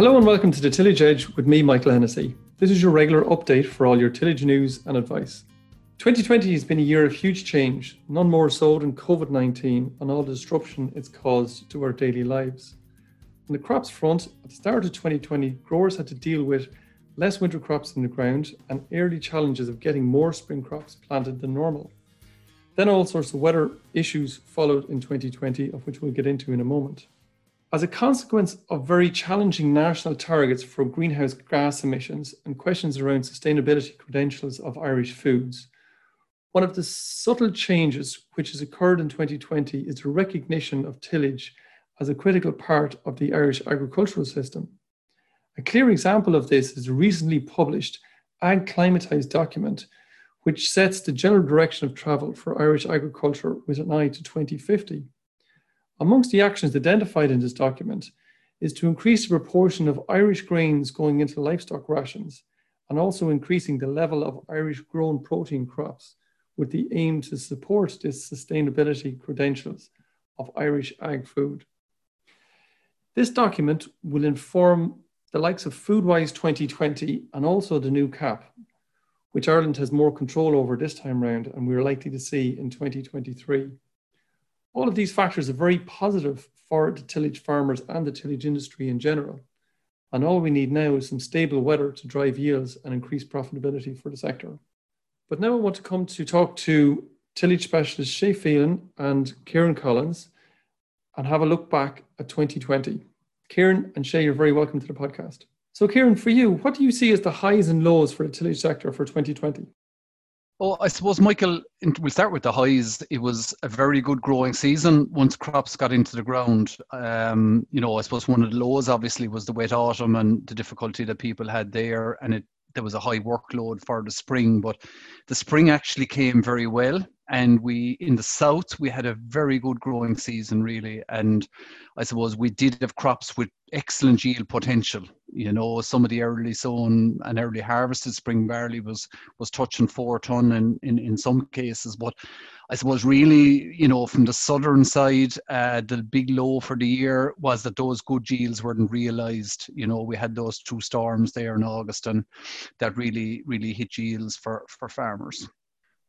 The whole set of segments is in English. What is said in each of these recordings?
Hello and welcome to the Tillage Edge with me, Michael Hennessy. This is your regular update for all your tillage news and advice. 2020 has been a year of huge change, none more so than COVID 19 and all the disruption it's caused to our daily lives. On the crops front, at the start of 2020, growers had to deal with less winter crops in the ground and early challenges of getting more spring crops planted than normal. Then all sorts of weather issues followed in 2020, of which we'll get into in a moment. As a consequence of very challenging national targets for greenhouse gas emissions and questions around sustainability credentials of Irish foods, one of the subtle changes which has occurred in 2020 is the recognition of tillage as a critical part of the Irish agricultural system. A clear example of this is a recently published Ag Climatised document, which sets the general direction of travel for Irish agriculture with an eye to 2050. Amongst the actions identified in this document is to increase the proportion of Irish grains going into livestock rations and also increasing the level of Irish grown protein crops with the aim to support the sustainability credentials of Irish ag food. This document will inform the likes of Foodwise 2020 and also the new CAP, which Ireland has more control over this time round and we're likely to see in 2023. All of these factors are very positive for the tillage farmers and the tillage industry in general. And all we need now is some stable weather to drive yields and increase profitability for the sector. But now I want to come to talk to tillage specialist Shay Phelan and Ciaran Collins and have a look back at 2020. Ciaran and Shay, you're very welcome to the podcast. So, Ciaran, for you, what do you see as the highs and lows for the tillage sector for 2020? Oh, I suppose, Michael, we'll start with the highs. It was a very good growing season once crops got into the ground. Um, you know, I suppose one of the lows obviously was the wet autumn and the difficulty that people had there, and it there was a high workload for the spring. But the spring actually came very well, and we in the south we had a very good growing season, really. And I suppose we did have crops with excellent yield potential. You know, some of the early sown and early harvested spring barley was was touching four ton in, in, in some cases. But I suppose really, you know, from the southern side, uh, the big low for the year was that those good yields weren't realised. You know, we had those two storms there in August, and that really, really hit yields for for farmers.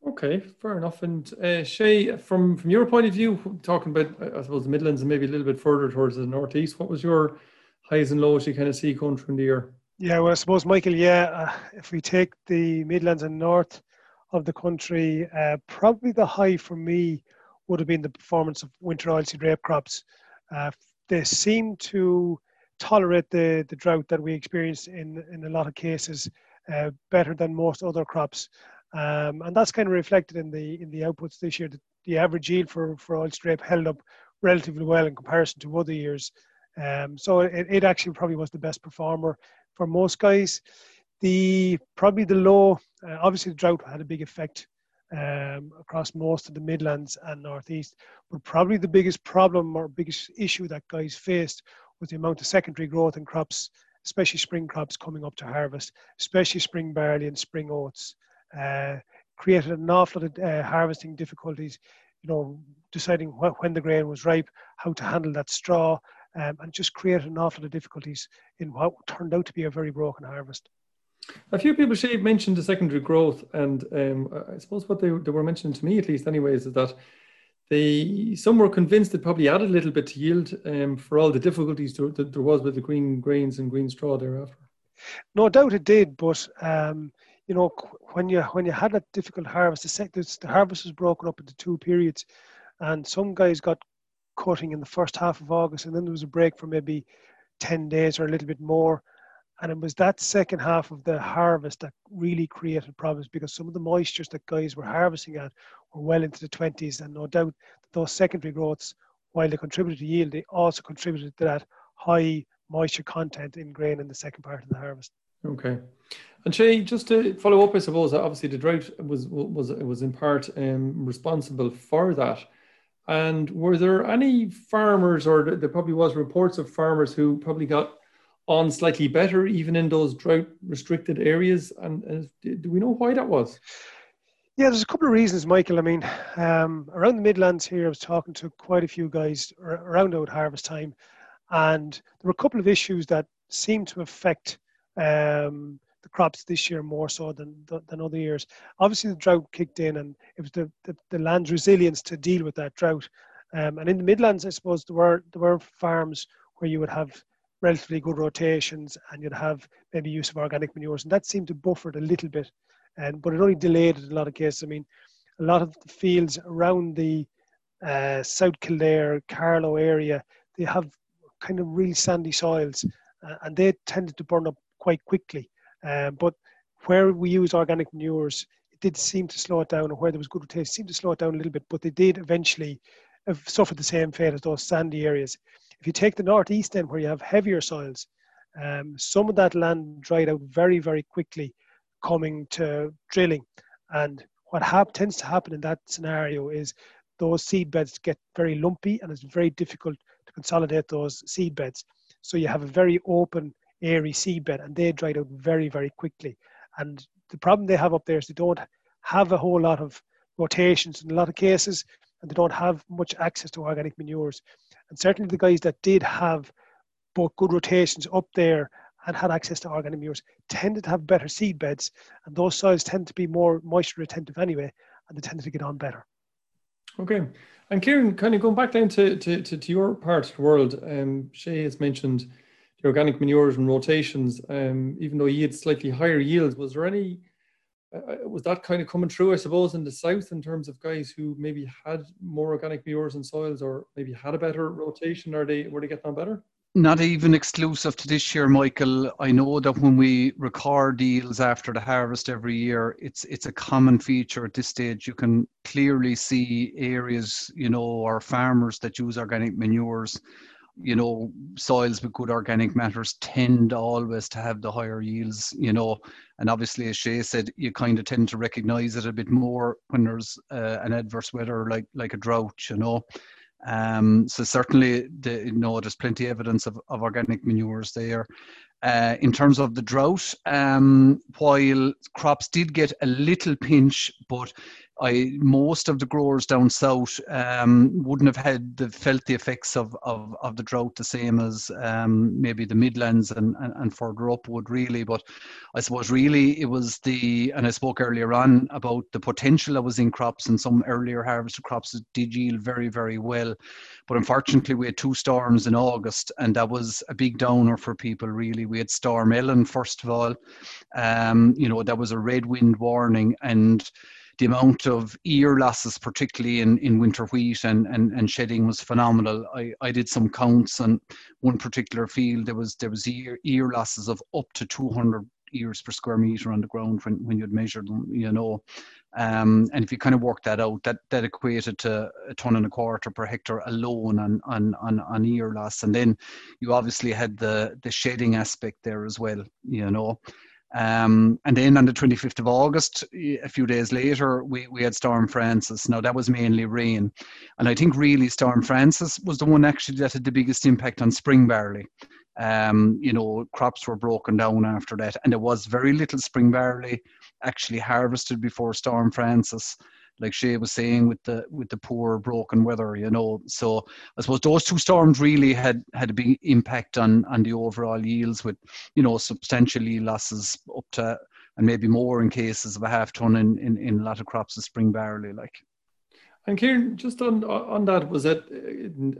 Okay, fair enough. And uh, Shay, from from your point of view, talking about I suppose the Midlands and maybe a little bit further towards the northeast, what was your highs and lows you kind of see going through the year? Yeah, well, I suppose Michael, yeah, uh, if we take the Midlands and North of the country, uh, probably the high for me would have been the performance of winter oilseed rape crops. Uh, they seem to tolerate the, the drought that we experience in in a lot of cases uh, better than most other crops. Um, and that's kind of reflected in the in the outputs this year. The, the average yield for for oil rape held up relatively well in comparison to other years. Um, so it, it actually probably was the best performer for most guys. The probably the low, uh, obviously the drought had a big effect um, across most of the Midlands and Northeast. But probably the biggest problem or biggest issue that guys faced was the amount of secondary growth in crops, especially spring crops coming up to harvest, especially spring barley and spring oats uh, created an awful lot of uh, harvesting difficulties. You know, deciding wh- when the grain was ripe, how to handle that straw, um, and just created an awful lot of difficulties in what turned out to be a very broken harvest. A few people, Shay, mentioned the secondary growth, and um, I suppose what they, they were mentioning to me, at least, anyways, is that they some were convinced it probably added a little bit to yield um, for all the difficulties there, that there was with the green grains and green straw thereafter. No doubt it did, but um, you know, when you when you had a difficult harvest, the, the harvest was broken up into two periods, and some guys got cutting in the first half of August, and then there was a break for maybe ten days or a little bit more, and it was that second half of the harvest that really created problems because some of the moistures that guys were harvesting at were well into the twenties, and no doubt those secondary growths, while they contributed to yield, they also contributed to that high moisture content in grain in the second part of the harvest. Okay. And Shay, just to follow up, I suppose obviously the drought was was was in part um, responsible for that. And were there any farmers, or there probably was reports of farmers who probably got on slightly better, even in those drought restricted areas? And, and do we know why that was? Yeah, there's a couple of reasons, Michael. I mean, um, around the Midlands here, I was talking to quite a few guys around out harvest time, and there were a couple of issues that seemed to affect um, the crops this year more so than than other years. Obviously, the drought kicked in, and it was the, the, the land's resilience to deal with that drought. Um, and in the Midlands, I suppose there were there were farms where you would have relatively good rotations, and you'd have maybe use of organic manures, and that seemed to buffer it a little bit. And but it only delayed it in a lot of cases. I mean, a lot of the fields around the uh, South Kildare, Carlow area, they have kind of really sandy soils, uh, and they tended to burn up quite quickly. Um, but where we use organic manures, it did seem to slow it down, and where there was good rotation, seemed to slow it down a little bit. But they did eventually have suffered the same fate as those sandy areas. If you take the northeast end, where you have heavier soils, um, some of that land dried out very, very quickly, coming to drilling. And what hap- tends to happen in that scenario is those seed beds get very lumpy, and it's very difficult to consolidate those seed beds. So you have a very open airy seedbed and they dried out very, very quickly. And the problem they have up there is they don't have a whole lot of rotations in a lot of cases and they don't have much access to organic manures. And certainly the guys that did have both good rotations up there and had access to organic manures tended to have better seed beds and those soils tend to be more moisture retentive anyway and they tended to get on better. Okay. And Ciaran, kind of going back down to, to, to, to your part of the world, um, Shay has mentioned the organic manures and rotations, um, even though had slightly higher yields, was there any, uh, uh, was that kind of coming through, I suppose, in the south in terms of guys who maybe had more organic manures and soils or maybe had a better rotation? Are they, were they getting on better? Not even exclusive to this year, Michael. I know that when we record deals after the harvest every year, it's it's a common feature at this stage. You can clearly see areas, you know, or farmers that use organic manures you know, soils with good organic matters tend always to have the higher yields, you know, and obviously, as Shay said, you kind of tend to recognize it a bit more when there's uh, an adverse weather like like a drought, you know. Um, so certainly, the, you know, there's plenty of evidence of, of organic manures there. Uh, in terms of the drought, um, while crops did get a little pinch, but I most of the growers down south um, wouldn't have had the, felt the effects of, of, of the drought the same as um, maybe the Midlands and, and, and further up would really. But I suppose really it was the and I spoke earlier on about the potential that was in crops and some earlier harvested crops did yield very very well. But unfortunately we had two storms in August and that was a big downer for people really. We had Storm Ellen first of all. Um, you know that was a red wind warning and the amount of ear losses, particularly in, in winter wheat and, and, and shedding, was phenomenal. I, I did some counts on one particular field. There was there was ear, ear losses of up to 200 ears per square meter on the ground when, when you'd measured them, you know. Um, and if you kind of work that out, that, that equated to a ton and a quarter per hectare alone on, on, on, on ear loss. And then you obviously had the, the shedding aspect there as well, you know. Um, and then on the 25th of August, a few days later, we, we had Storm Francis. Now, that was mainly rain. And I think really Storm Francis was the one actually that had the biggest impact on spring barley. Um, you know, crops were broken down after that. And there was very little spring barley actually harvested before Storm Francis like Shay was saying with the with the poor broken weather, you know. So I suppose those two storms really had had a big impact on on the overall yields, with you know substantial yield losses up to and maybe more in cases of a half ton in in, in a lot of crops of spring barley, like. And Ciaran, just on on that, was it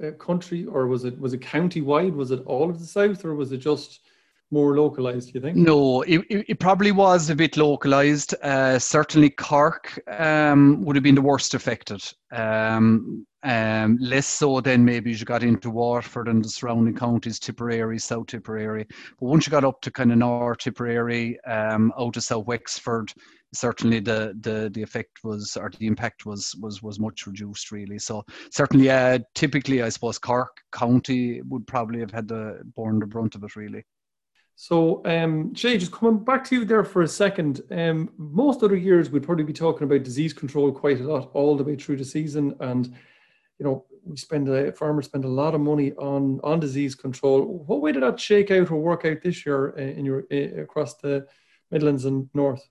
a country or was it was it county wide? Was it all of the south, or was it just more localized, you think? No, it, it probably was a bit localized. Uh, certainly, Cork um, would have been the worst affected. Um, um, less so than maybe as you got into Waterford and the surrounding counties, Tipperary, South Tipperary. But once you got up to kind of North Tipperary, um, out to South Wexford, certainly the, the the effect was or the impact was was was much reduced really. So certainly, uh, typically, I suppose Cork County would probably have had the borne the brunt of it really. So, um, Shay, just coming back to you there for a second. Um, most other years, we'd probably be talking about disease control quite a lot all the way through the season, and you know, we spend a farmers spend a lot of money on on disease control. What way did that shake out or work out this year uh, in your uh, across the Midlands and North?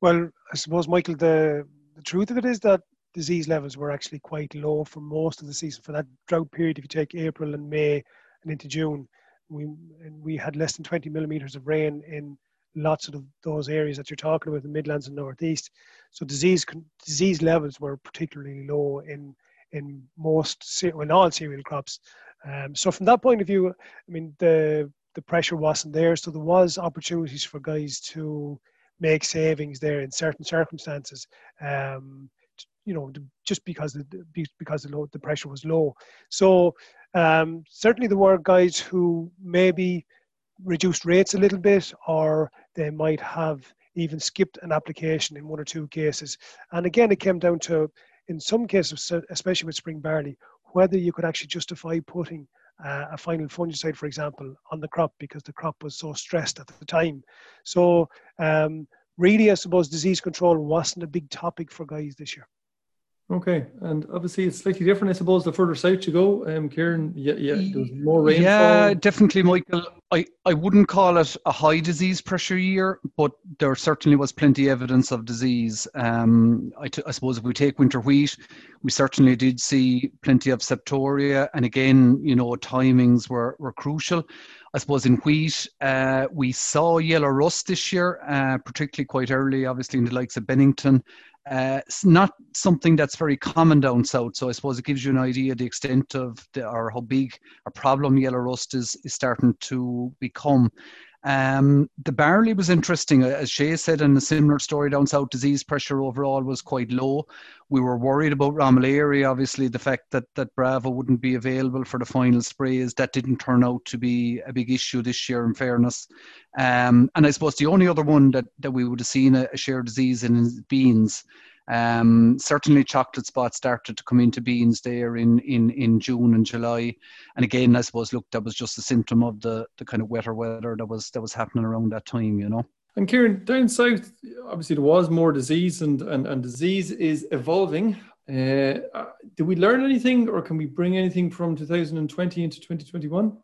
Well, I suppose, Michael, the the truth of it is that disease levels were actually quite low for most of the season for that drought period. If you take April and May and into June, we and we had less than 20 millimeters of rain in lots of those areas that you're talking about, the Midlands and Northeast. So disease disease levels were particularly low in in most in all cereal crops. Um, so from that point of view, I mean the the pressure wasn't there, so there was opportunities for guys to make savings there in certain circumstances. Um, you know, just because the because the, low, the pressure was low. So um, certainly there were guys who maybe reduced rates a little bit, or they might have even skipped an application in one or two cases. And again, it came down to, in some cases, especially with spring barley, whether you could actually justify putting uh, a final fungicide, for example, on the crop because the crop was so stressed at the time. So, um, really, I suppose disease control wasn't a big topic for guys this year. Okay, and obviously it's slightly different, I suppose, the further south you go. Um, Ciaran, yeah, yeah, there's more rainfall. Yeah, definitely, Michael. I, I wouldn't call it a high disease pressure year, but there certainly was plenty evidence of disease. Um, I, t- I suppose if we take winter wheat, we certainly did see plenty of septoria, and again, you know, timings were, were crucial. I suppose in wheat, uh, we saw yellow rust this year, uh, particularly quite early, obviously in the likes of Bennington. Uh, it's not something that's very common down south. So I suppose it gives you an idea the extent of the, or how big a problem yellow rust is, is starting to become. Um, the barley was interesting, as Shay said, in a similar story down south. Disease pressure overall was quite low. We were worried about Ramularia. Obviously, the fact that that Bravo wouldn't be available for the final sprays that didn't turn out to be a big issue this year. In fairness, um, and I suppose the only other one that that we would have seen a, a shared disease in beans. Um, certainly, chocolate spots started to come into beans there in, in, in June and July, and again, I suppose, look, that was just a symptom of the, the kind of wetter weather that was that was happening around that time, you know. And Ciaran, down south, obviously there was more disease, and and, and disease is evolving. Uh, uh did we learn anything, or can we bring anything from 2020 into 2021?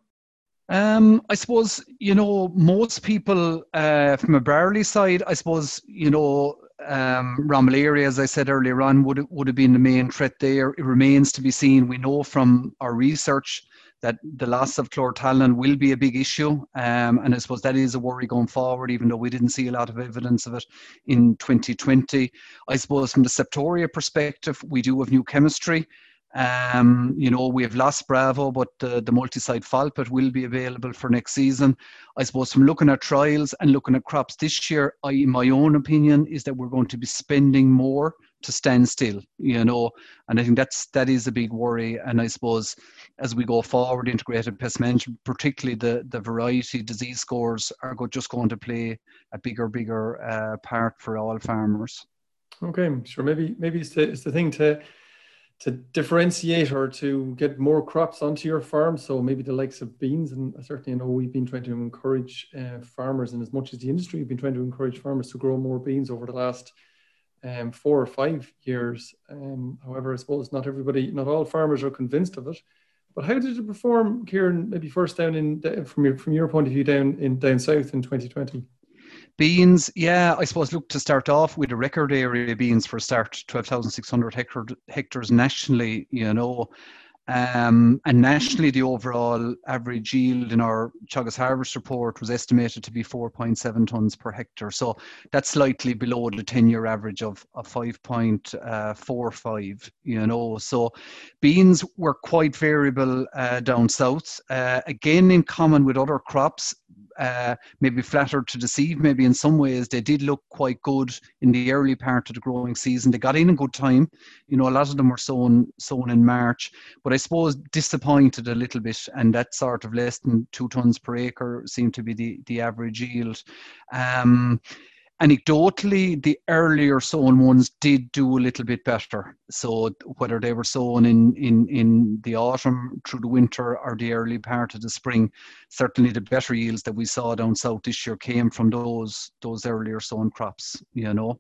Um, I suppose you know most people uh, from a barley side. I suppose you know um, as I said earlier on, would would have been the main threat there. It remains to be seen. We know from our research that the loss of chlorothalonil will be a big issue, um, and I suppose that is a worry going forward. Even though we didn't see a lot of evidence of it in 2020, I suppose from the Septoria perspective, we do have new chemistry. Um, you know, we have lost Bravo, but the, the multi-site Folpet will be available for next season. I suppose from looking at trials and looking at crops this year, I, my own opinion is that we're going to be spending more to stand still, you know, and I think that's that is a big worry. And I suppose as we go forward, integrated pest management, particularly the the variety disease scores, are go, just going to play a bigger, bigger uh, part for all farmers. Okay, sure. Maybe maybe it's the, it's the thing to to differentiate or to get more crops onto your farm. So maybe the likes of beans, and certainly I know we've been trying to encourage uh, farmers, and as much as the industry, we've been trying to encourage farmers to grow more beans over the last um, four or five years. Um, however, I suppose not everybody, not all farmers are convinced of it. But how did it perform, Ciaran? Maybe first down in from your from your point of view down in down south in 2020. Beans, yeah, I suppose look to start off with a record area beans for start, 12,600 hectare, hectares nationally, you know. Um, and nationally, the overall average yield in our Teagasc Harvest report was estimated to be 4.7 tonnes per hectare. So that's slightly below the 10 year average of, of 5.45, you know. So beans were quite variable uh, down south. Uh, again, in common with other crops, uh, maybe flattered to deceive. Maybe in some ways they did look quite good in the early part of the growing season. They got in a good time. You know, a lot of them were sown sown in March, but I suppose disappointed a little bit, and that sort of less than two tons per acre seemed to be the the average yield. Um, anecdotally, the earlier sown ones did do a little bit better. So whether they were sown in, in, in the autumn through the winter or the early part of the spring, certainly the better yields that we saw down south this year came from those those earlier sown crops, you know.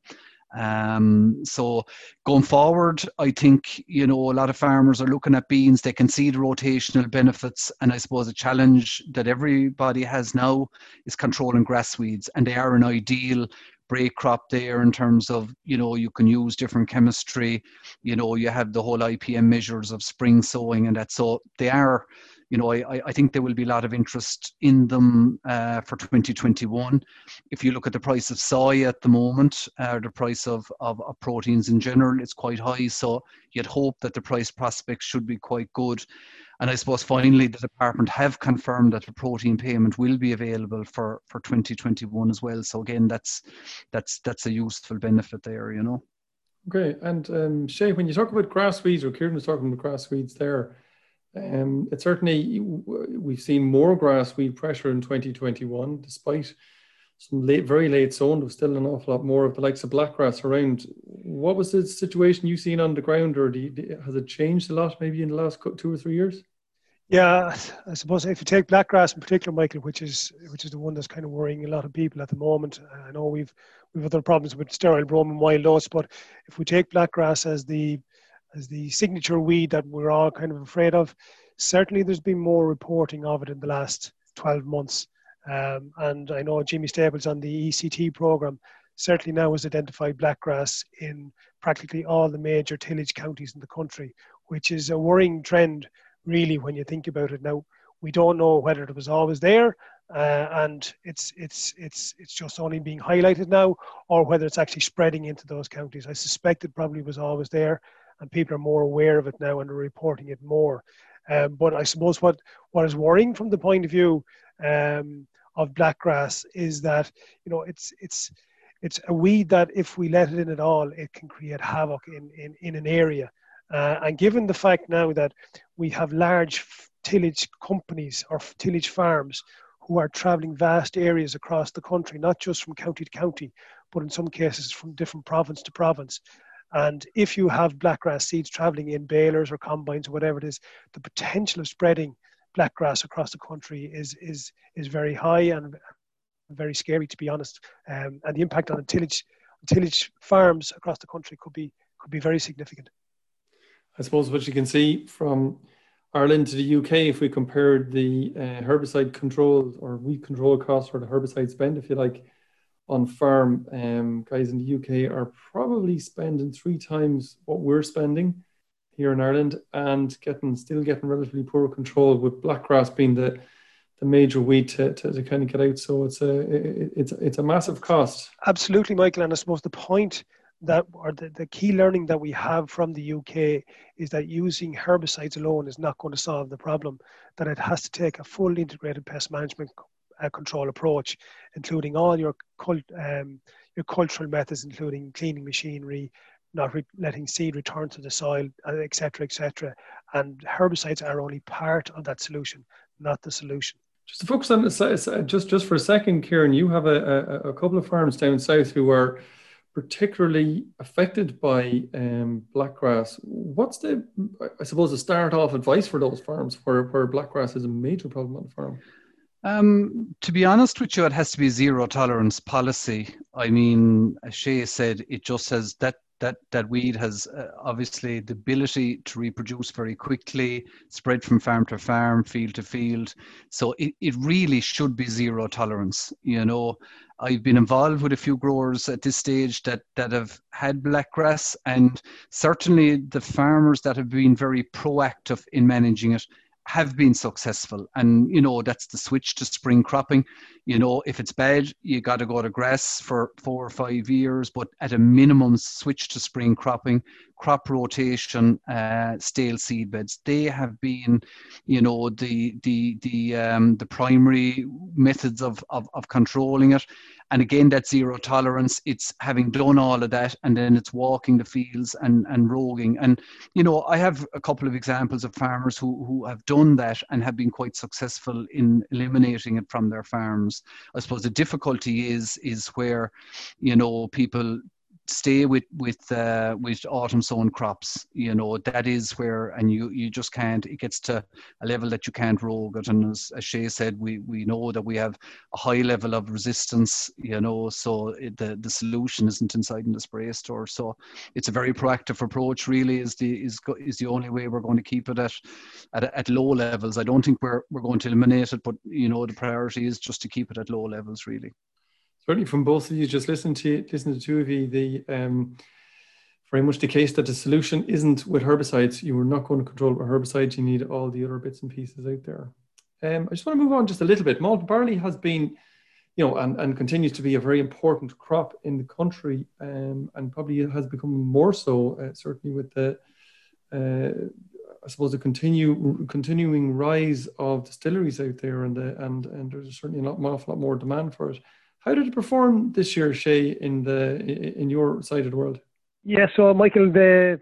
Um, so going forward, I think you know a lot of farmers are looking at beans. They can see the rotational benefits, and I suppose a challenge that everybody has now is controlling grass weeds, and they are an ideal break crop there in terms of you know you can use different chemistry. You know you have the whole IPM measures of spring sowing, and that so they are you know, I, I think there will be a lot of interest in them uh, for 2021. If you look at the price of soy at the moment, uh, the price of, of, of, proteins in general, it's quite high. So you'd hope that the price prospects should be quite good. And I suppose finally, the department have confirmed that the protein payment will be available for, for 2021 as well. So again, that's that's that's a useful benefit there, you know. Okay, and um, Shay, when you talk about grass weeds, or Kieran was talking about grass weeds there, um, it certainly we've seen more grass weed pressure in 2021, despite some late, very late sown. There was still an awful lot more of the likes of blackgrass around. What was the situation you've seen on the ground, or you, has it changed a lot maybe in the last two or three years? Yeah, I suppose if you take blackgrass in particular, Michael, which is which is the one that's kind of worrying a lot of people at the moment. I know we've we've other problems with sterile brome and wild oats, but if we take blackgrass as the as the signature weed that we're all kind of afraid of, certainly there's been more reporting of it in the last 12 months. Um, and I know Jimmy Staples on the ECT program certainly now has identified blackgrass in practically all the major tillage counties in the country, which is a worrying trend really when you think about it. Now we don't know whether it was always there uh, and it's it's it's it's just only being highlighted now or whether it's actually spreading into those counties. I suspect it probably was always there and people are more aware of it now and are reporting it more um, but i suppose what what is worrying from the point of view um, of blackgrass is that you know it's it's it's a weed that if we let it in at all it can create havoc in in, in an area uh, and given the fact now that we have large tillage companies or tillage farms who are traveling vast areas across the country, not just from county to county, but in some cases from different province to province. And if you have blackgrass seeds traveling in balers or combines or whatever it is, the potential of spreading blackgrass across the country is is is very high and very scary, to be honest. Um, and the impact on tillage tillage farms across the country could be could be very significant. I suppose what you can see from Ireland to the UK, if we compared the uh, herbicide control or weed control costs or the herbicide spend, if you like, on farm, um, guys in the UK are probably spending three times what we're spending here in Ireland and getting still getting relatively poor control with blackgrass being the the major weed to, to, to kind of get out. So it's a it, it's it's a massive cost. Absolutely, Michael. And I suppose the point that or the, the key learning that we have from the UK is that using herbicides alone is not going to solve the problem. That it has to take a full integrated pest management uh, control approach, including all your cult, um, your cultural methods, including cleaning machinery, not re- letting seed return to the soil, etc., uh, etc. And herbicides are only part of that solution, not the solution. Just to focus on this, just just for a second, Ciaran, you have a, a, a couple of farms down south who are particularly affected by um, blackgrass. What's the, I suppose, the start off advice for those farms where, where blackgrass is a major problem on the farm? Um, to be honest with you, it has to be zero tolerance policy. I mean, as Shay said, it just says that that that weed has uh, obviously the ability to reproduce very quickly, spread from farm to farm, field to field. So it, it really should be zero tolerance. You know, I've been involved with a few growers at this stage that that have had black grass, and certainly the farmers that have been very proactive in managing it have been successful. And, you know, that's the switch to spring cropping. You know, if it's bad, you got to go to grass for four or five years, but at a minimum, switch to spring cropping, crop rotation, uh, stale seed beds. They have been, you know, the the the um, the primary methods of, of, of controlling it. And again, that zero tolerance, it's having done all of that and then it's walking the fields and, and roguing. And, you know, I have a couple of examples of farmers who, who have done that and have been quite successful in eliminating it from their farms. I suppose the difficulty is, is where, you know, people stay with with uh, with autumn sown crops. You know that is where, and you you just can't. It gets to a level that you can't rogue it. And as, as Shay said, we we know that we have a high level of resistance. You know, so it, the the solution isn't inside in the spray store. So it's a very proactive approach. Really, is the is is the only way we're going to keep it at at at low levels. I don't think we're we're going to eliminate it, but you know the priority is just to keep it at low levels. Really certainly from both of you, just listen to listen to two of you, the um, very much the case that the solution isn't with herbicides. You are not going to control with herbicides. You need all the other bits and pieces out there. Um, I just want to move on just a little bit. Malt barley has been, you know, and, and continues to be a very important crop in the country, um, and probably has become more so, uh, certainly with the, uh, I suppose, the continue continuing rise of distilleries out there, and the, and and there's certainly an awful lot more demand for it. How did it perform this year, Shay, in the in your side of the world? Yeah, so Michael, the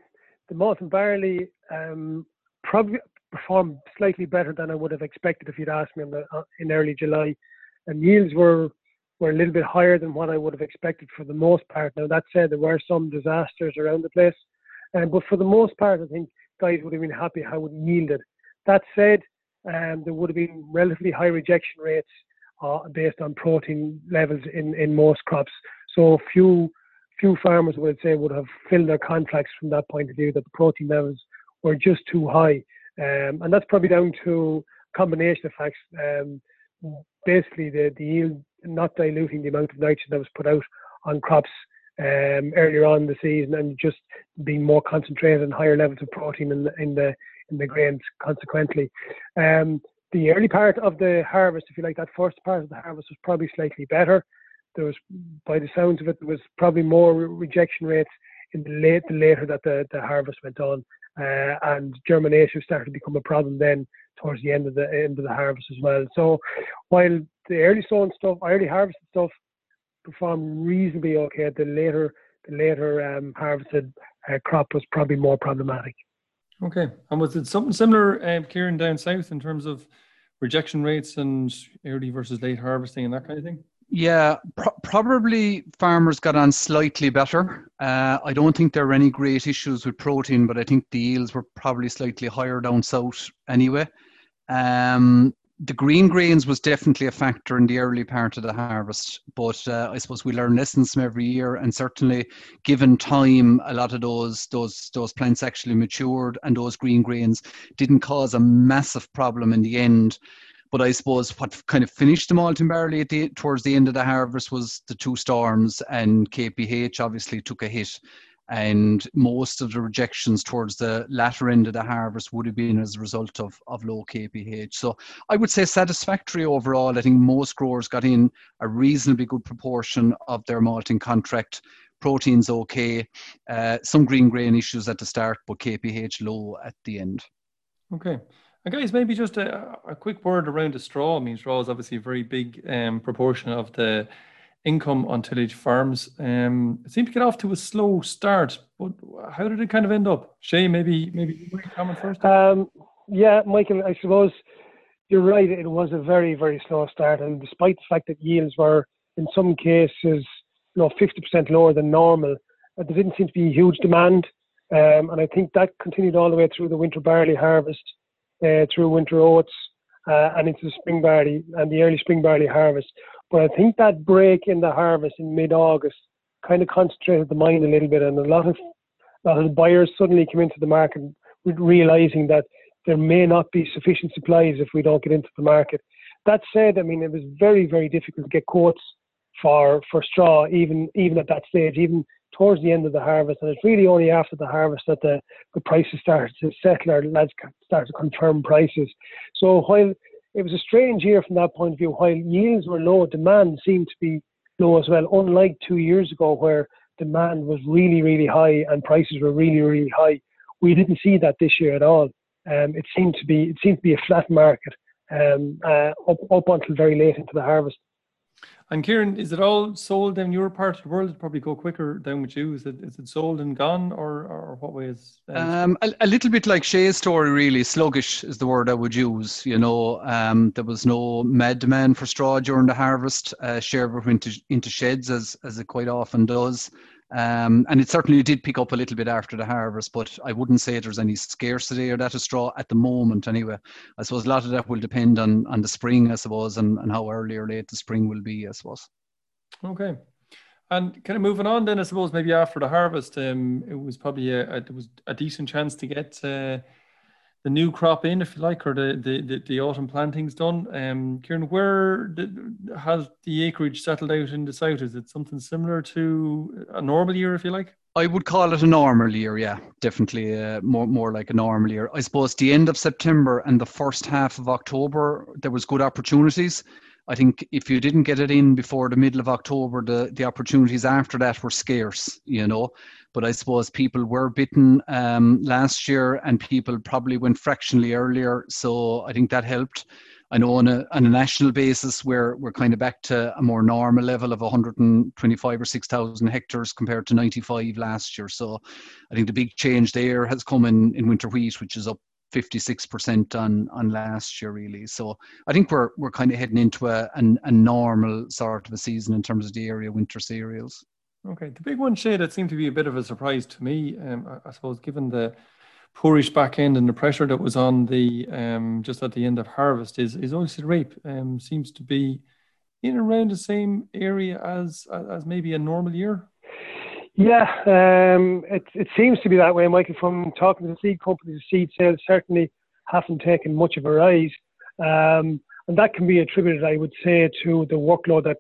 the malt and barley um, probably performed slightly better than I would have expected if you'd asked me in, the, uh, in early July, and yields were were a little bit higher than what I would have expected for the most part. Now that said, there were some disasters around the place, um, but for the most part, I think guys would have been happy how it yielded. That said, um, there would have been relatively high rejection rates based on protein levels in, in most crops. So few few farmers would say would have filled their contracts from that point of view that the protein levels were just too high, um, and that's probably down to combination of facts. Um, basically, the, the yield not diluting the amount of nitrogen that was put out on crops um, earlier on in the season, and just being more concentrated and higher levels of protein in the in the in the grains. Consequently, um, the early part of the harvest, if you like, that first part of the harvest was probably slightly better. There was, by the sounds of it, there was probably more rejection rates in the late, the later that the, the harvest went on, uh, and germination started to become a problem then towards the end of the end of the harvest as well. So, while the early sown stuff, early harvested stuff, performed reasonably okay, the later the later um, harvested uh, crop was probably more problematic. Okay, and was it something similar, uh, Ciaran, down south in terms of rejection rates and early versus late harvesting and that kind of thing? Yeah, pro- probably farmers got on slightly better. Uh, I don't think there were any great issues with protein, but I think the yields were probably slightly higher down south anyway. Um, the green grains was definitely a factor in the early part of the harvest, but uh, I suppose we learn lessons from every year, and certainly, given time, a lot of those those those plants actually matured, and those green grains didn't cause a massive problem in the end. But I suppose what kind of finished the malt and barley the, towards the end of the harvest was the two storms, and KPH obviously took a hit and most of the rejections towards the latter end of the harvest would have been as a result of, of low KPH. So I would say satisfactory overall. I think most growers got in a reasonably good proportion of their malting contract. Proteins okay, uh, some green grain issues at the start, but KPH low at the end. Okay. And guys, maybe just a, a quick word around the straw. I mean, straw is obviously a very big um, proportion of the income on tillage farms. Um, it seemed to get off to a slow start, but how did it kind of end up? Shay, maybe maybe you comment first. Um, yeah, Michael, I suppose you're right. It was a very very slow start, and despite the fact that yields were in some cases, you know, 50% lower than normal, uh, there didn't seem to be huge demand, um, and I think that continued all the way through the winter barley harvest, uh, through winter oats. Uh, and into the spring barley and the early spring barley harvest. But I think that break in the harvest in mid-August kind of concentrated the mind a little bit, and a lot of a lot of buyers suddenly came into the market realizing that there may not be sufficient supplies if we don't get into the market. That said, I mean it was very very difficult to get quotes for for straw even even at that stage, even towards the end of the harvest, and it's really only after the harvest that the, the prices started to settle or lads started to confirm prices. So while it was a strange year from that point of view. While yields were low, demand seemed to be low as well, unlike two years ago where demand was really, really high and prices were really, really high. We didn't see that this year at all. Um, it seemed to be it seemed to be a flat market um, uh, up, up until very late into the harvest. And Ciaran, is it all sold in your part of the world? It'd probably go quicker down with you. Is it is it sold and gone, or or what way is? Um, a, a, little bit like Shay's story, really. Sluggish is the word I would use. You know, um, there was no mad demand for straw during the harvest. Uh, went into into sheds as as it quite often does. Um, and it certainly did pick up a little bit after the harvest, but I wouldn't say there's any scarcity or that of straw at the moment anyway. I suppose a lot of that will depend on, on the spring, I suppose, and, and how early or late the spring will be, I suppose. Okay. And kind of moving on then, I suppose maybe after the harvest, um, it was probably a, a, it was a decent chance to get uh, the new crop in, if you like, or the the, the, the autumn plantings done. Um, Ciaran, where did, has the acreage settled out in the south? Is it something similar to a normal year, if you like? I would call it a normal year, yeah, definitely uh, more more like a normal year. I suppose the end of September and the first half of October, there was good opportunities. I think if you didn't get it in before the middle of October, the, the opportunities after that were scarce, you know. But I suppose people were bitten um, last year and people probably went fractionally earlier. So I think that helped. I know on a, on a national basis, we're, we're kind of back to a more normal level of 125 or 6,000 hectares compared to 95 last year. So I think the big change there has come in, in winter wheat, which is up 56% on, on last year, really. So I think we're, we're kind of heading into a, a, a normal sort of a season in terms of the area winter cereals. Okay, the big one, Shay, that seemed to be a bit of a surprise to me, um, I, I suppose, given the poorish back end and the pressure that was on the um, just at the end of harvest is is oilseed rape um, seems to be in around the same area as as maybe a normal year. Yeah, um, it it seems to be that way, Michael. From talking to the seed companies, the seed sales certainly haven't taken much of a rise, um, and that can be attributed, I would say, to the workload that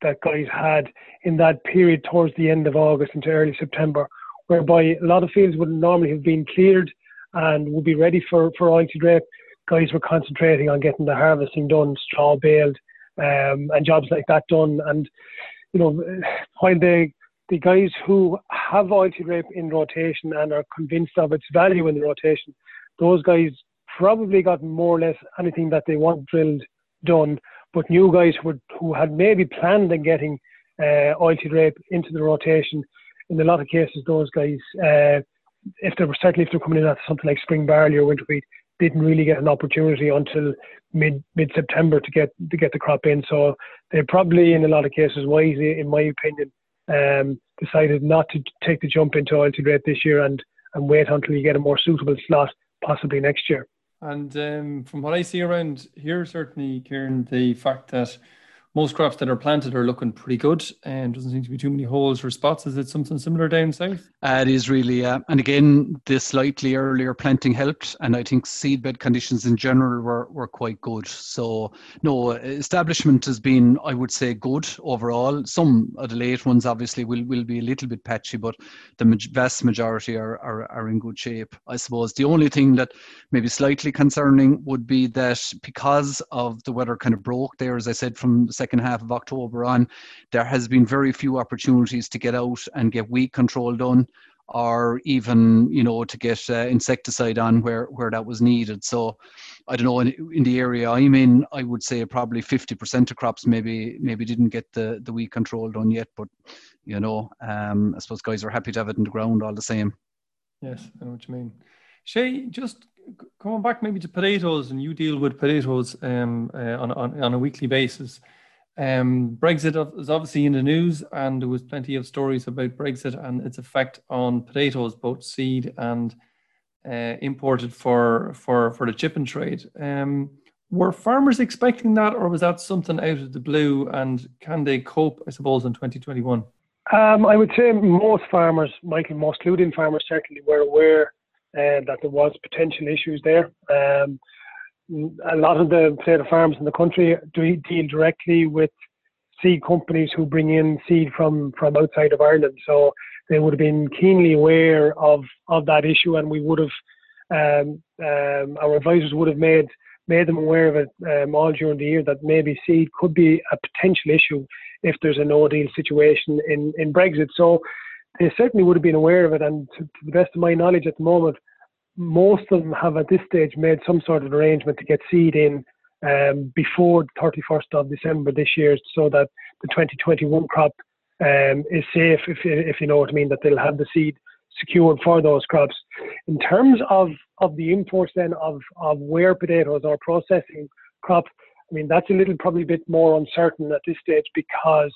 that guys had in that period towards the end of August into early September whereby a lot of fields would normally have been cleared and would be ready for, for oilseed rape. Guys were concentrating on getting the harvesting done, straw baled, um, and jobs like that done. And, you know, while the, the guys who have oilseed rape in rotation and are convinced of its value in the rotation, those guys probably got more or less anything that they want drilled done. But new guys who, who had maybe planned on getting uh, oilseed rape into the rotation in a lot of cases, those guys, uh, if they were certainly if they're coming in at something like spring barley or winter wheat, didn't really get an opportunity until mid mid September to get to get the crop in. So they probably, in a lot of cases, wisely, in my opinion, um, decided not to take the jump into oilseed rape this year and and wait until you get a more suitable slot, possibly next year. And um, from what I see around here, certainly, Ciaran, the fact that most crops that are planted are looking pretty good and doesn't seem to be too many holes or spots. Is it something similar down south? Uh, it is really, uh, and again, the slightly earlier planting helped, and I think seedbed conditions in general were, were quite good. So, no, establishment has been, I would say, good overall. Some of the late ones obviously will, will be a little bit patchy, but the vast majority are, are, are in good shape. I suppose the only thing that maybe slightly concerning would be that because of the weather kind of broke there, as I said, from the second half of October on, there has been very few opportunities to get out and get weed control done or even you know to get uh, insecticide on where where that was needed. So i don't know in, in the area i'm in i would say probably 50% of crops maybe maybe didn't get the the weed control done yet but you know um i suppose guys are happy to have it in the ground all the same. Yes i know what you mean. Shay just coming back maybe to potatoes and you deal with potatoes um, uh, on, on, on a weekly basis um, Brexit is obviously in the news, and there was plenty of stories about Brexit and its effect on potatoes, both seed and uh, imported for for for the chipping trade. Um, were farmers expecting that, or was that something out of the blue? And can they cope, I suppose, in 2021? Um, I would say most farmers, Michael, most Ludean farmers, certainly were aware uh, that there was potential issues there. Um, a lot of the potato farms in the country do deal directly with seed companies who bring in seed from from outside of Ireland. So they would have been keenly aware of of that issue, and we would have um, um, our advisors would have made made them aware of it um, all during the year that maybe seed could be a potential issue if there's a no deal situation in in Brexit. So they certainly would have been aware of it, and to, to the best of my knowledge at the moment most of them have at this stage made some sort of arrangement to get seed in um, before the 31st of December this year so that the 2021 crop um, is safe, if, if you know what I mean, that they'll have the seed secured for those crops. In terms of, of the imports then of, of where potatoes are processing crops, I mean, that's a little probably a bit more uncertain at this stage because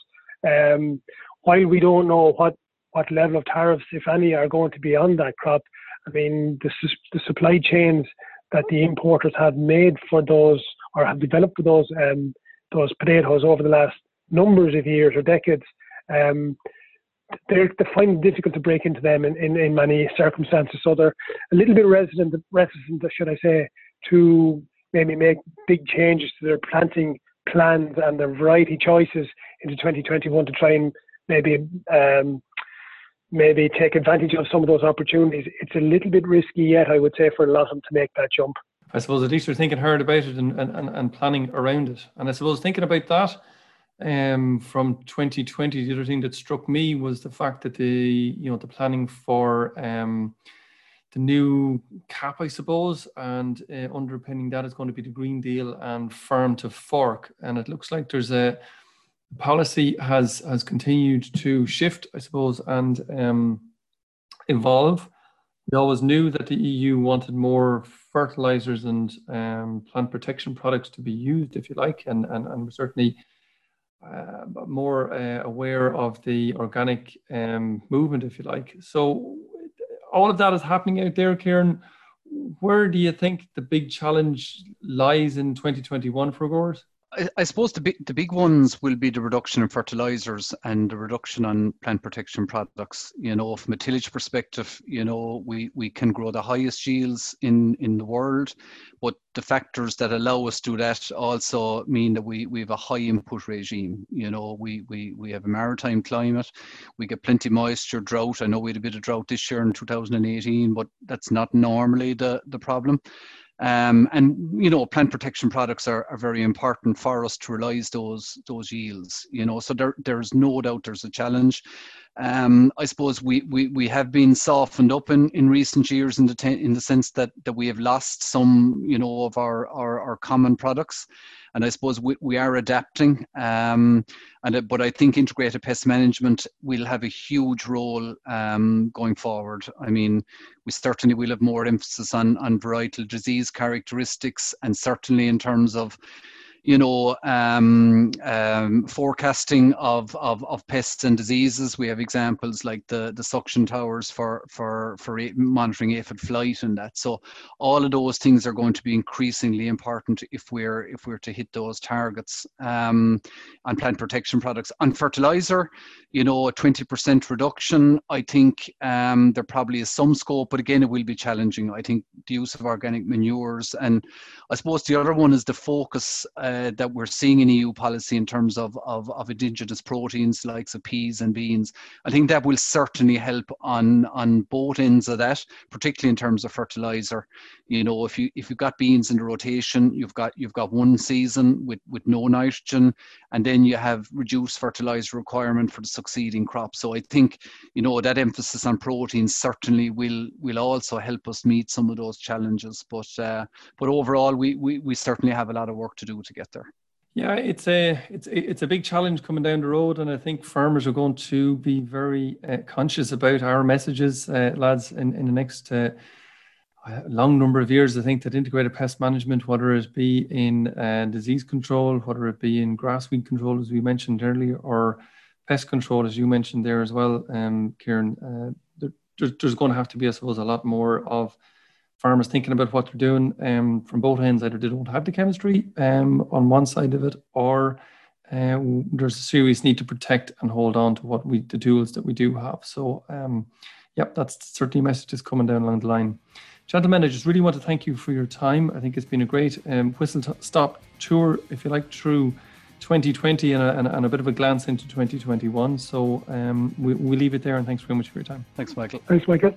um, while we don't know what, what level of tariffs, if any, are going to be on that crop, I mean, the, the supply chains that the importers have made for those or have developed for those um, those potatoes over the last numbers of years or decades, um, they're, they find it difficult to break into them in, in, in, many circumstances. So they're a little bit reticent, reticent, should I say, to maybe make big changes to their planting plans and their variety choices into 2021 to try and maybe um, maybe take advantage of some of those opportunities. It's a little bit risky yet, I would say, for a lot of them to make that jump. I suppose at least they're thinking hard about it and, and, and planning around it. And I suppose thinking about that um, from 2020, the other thing that struck me was the fact that the you know the planning for um, the new cap, I suppose, and uh, underpinning that is going to be the Green Deal and Farm to Fork. And it looks like there's a policy has has continued to shift, I suppose, and um, evolve. We always knew that the EU wanted more fertilizers and um, plant protection products to be used, if you like, and and, and we're certainly uh, more uh, aware of the organic um, movement, if you like. So all of that is happening out there, Ciaran. Where do you think the big challenge lies in 2021 for growers? I, I, suppose the big, the big ones will be the reduction in fertilizers and the reduction on plant protection products. You know, from a tillage perspective, you know, we, we can grow the highest yields in, in the world, but the factors that allow us to do that also mean that we, we have a high input regime. You know, we, we, we have a maritime climate, we get plenty moisture, drought. I know we had a bit of drought this year in 2018, but that's not normally the, the problem. Um, and you know, plant protection products are, are very important for us to realize those those yields. You know, so there there's no doubt there's a challenge. Um, I suppose we, we, we have been softened up in, in recent years in the te- in the sense that, that we have lost some you know of our, our, our common products, and I suppose we, we are adapting. Um, and uh, but I think integrated pest management will have a huge role um, going forward. I mean, we certainly will have more emphasis on on varietal disease characteristics, and certainly in terms of you know, um, um, forecasting of, of, of pests and diseases. We have examples like the, the suction towers for, for, for monitoring aphid flight and that. So all of those things are going to be increasingly important if we're, if we're to hit those targets um, on plant protection products. On fertilizer, you know, a 20% reduction, I think um, there probably is some scope, but again, it will be challenging. I think the use of organic manures. And I suppose the other one is the focus uh, that we're seeing in EU policy in terms of, of, of indigenous proteins, likes of peas and beans. I think that will certainly help on, on both ends of that, particularly in terms of fertilizer. You know, if you if you've got beans in the rotation, you've got you've got one season with, with no nitrogen, and then you have reduced fertilizer requirement for the succeeding crop. So I think you know that emphasis on proteins certainly will will also help us meet some of those challenges. But uh, but overall, we, we we certainly have a lot of work to do to get there. Yeah, it's a it's it's a big challenge coming down the road, and I think farmers are going to be very uh, conscious about our messages, uh, lads, in, in the next uh, long number of years, I think that integrated pest management, whether it be in uh, disease control, whether it be in grass weed control, as we mentioned earlier, or pest control, as you mentioned there as well, um, Ciaran, uh, there, there's, going to have to be, I suppose, a lot more of farmers thinking about what they're doing um, from both ends. Either they don't have the chemistry um, on one side of it, or uh, there's a serious need to protect and hold on to what we the tools that we do have. So, um, yep, that's certainly messages coming down along the line. Gentlemen, I just really want to thank you for your time. I think it's been a great um, whistle stop tour, if you like, through 2020 and a, and, and a, bit of a glance into 2021. So um, we, we leave it there and thanks very much for your time. Thanks, Michael. Thanks, Michael.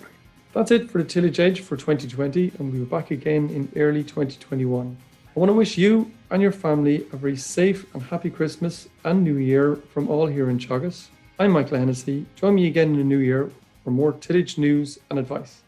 That's it for the Tillage Edge for 2020, and we'll be back again in early 2021. I want to wish you and your family a very safe and happy Christmas and New Year from all here in Teagasc. I'm Michael Hennessy. Join me again in the new year for more tillage news and advice.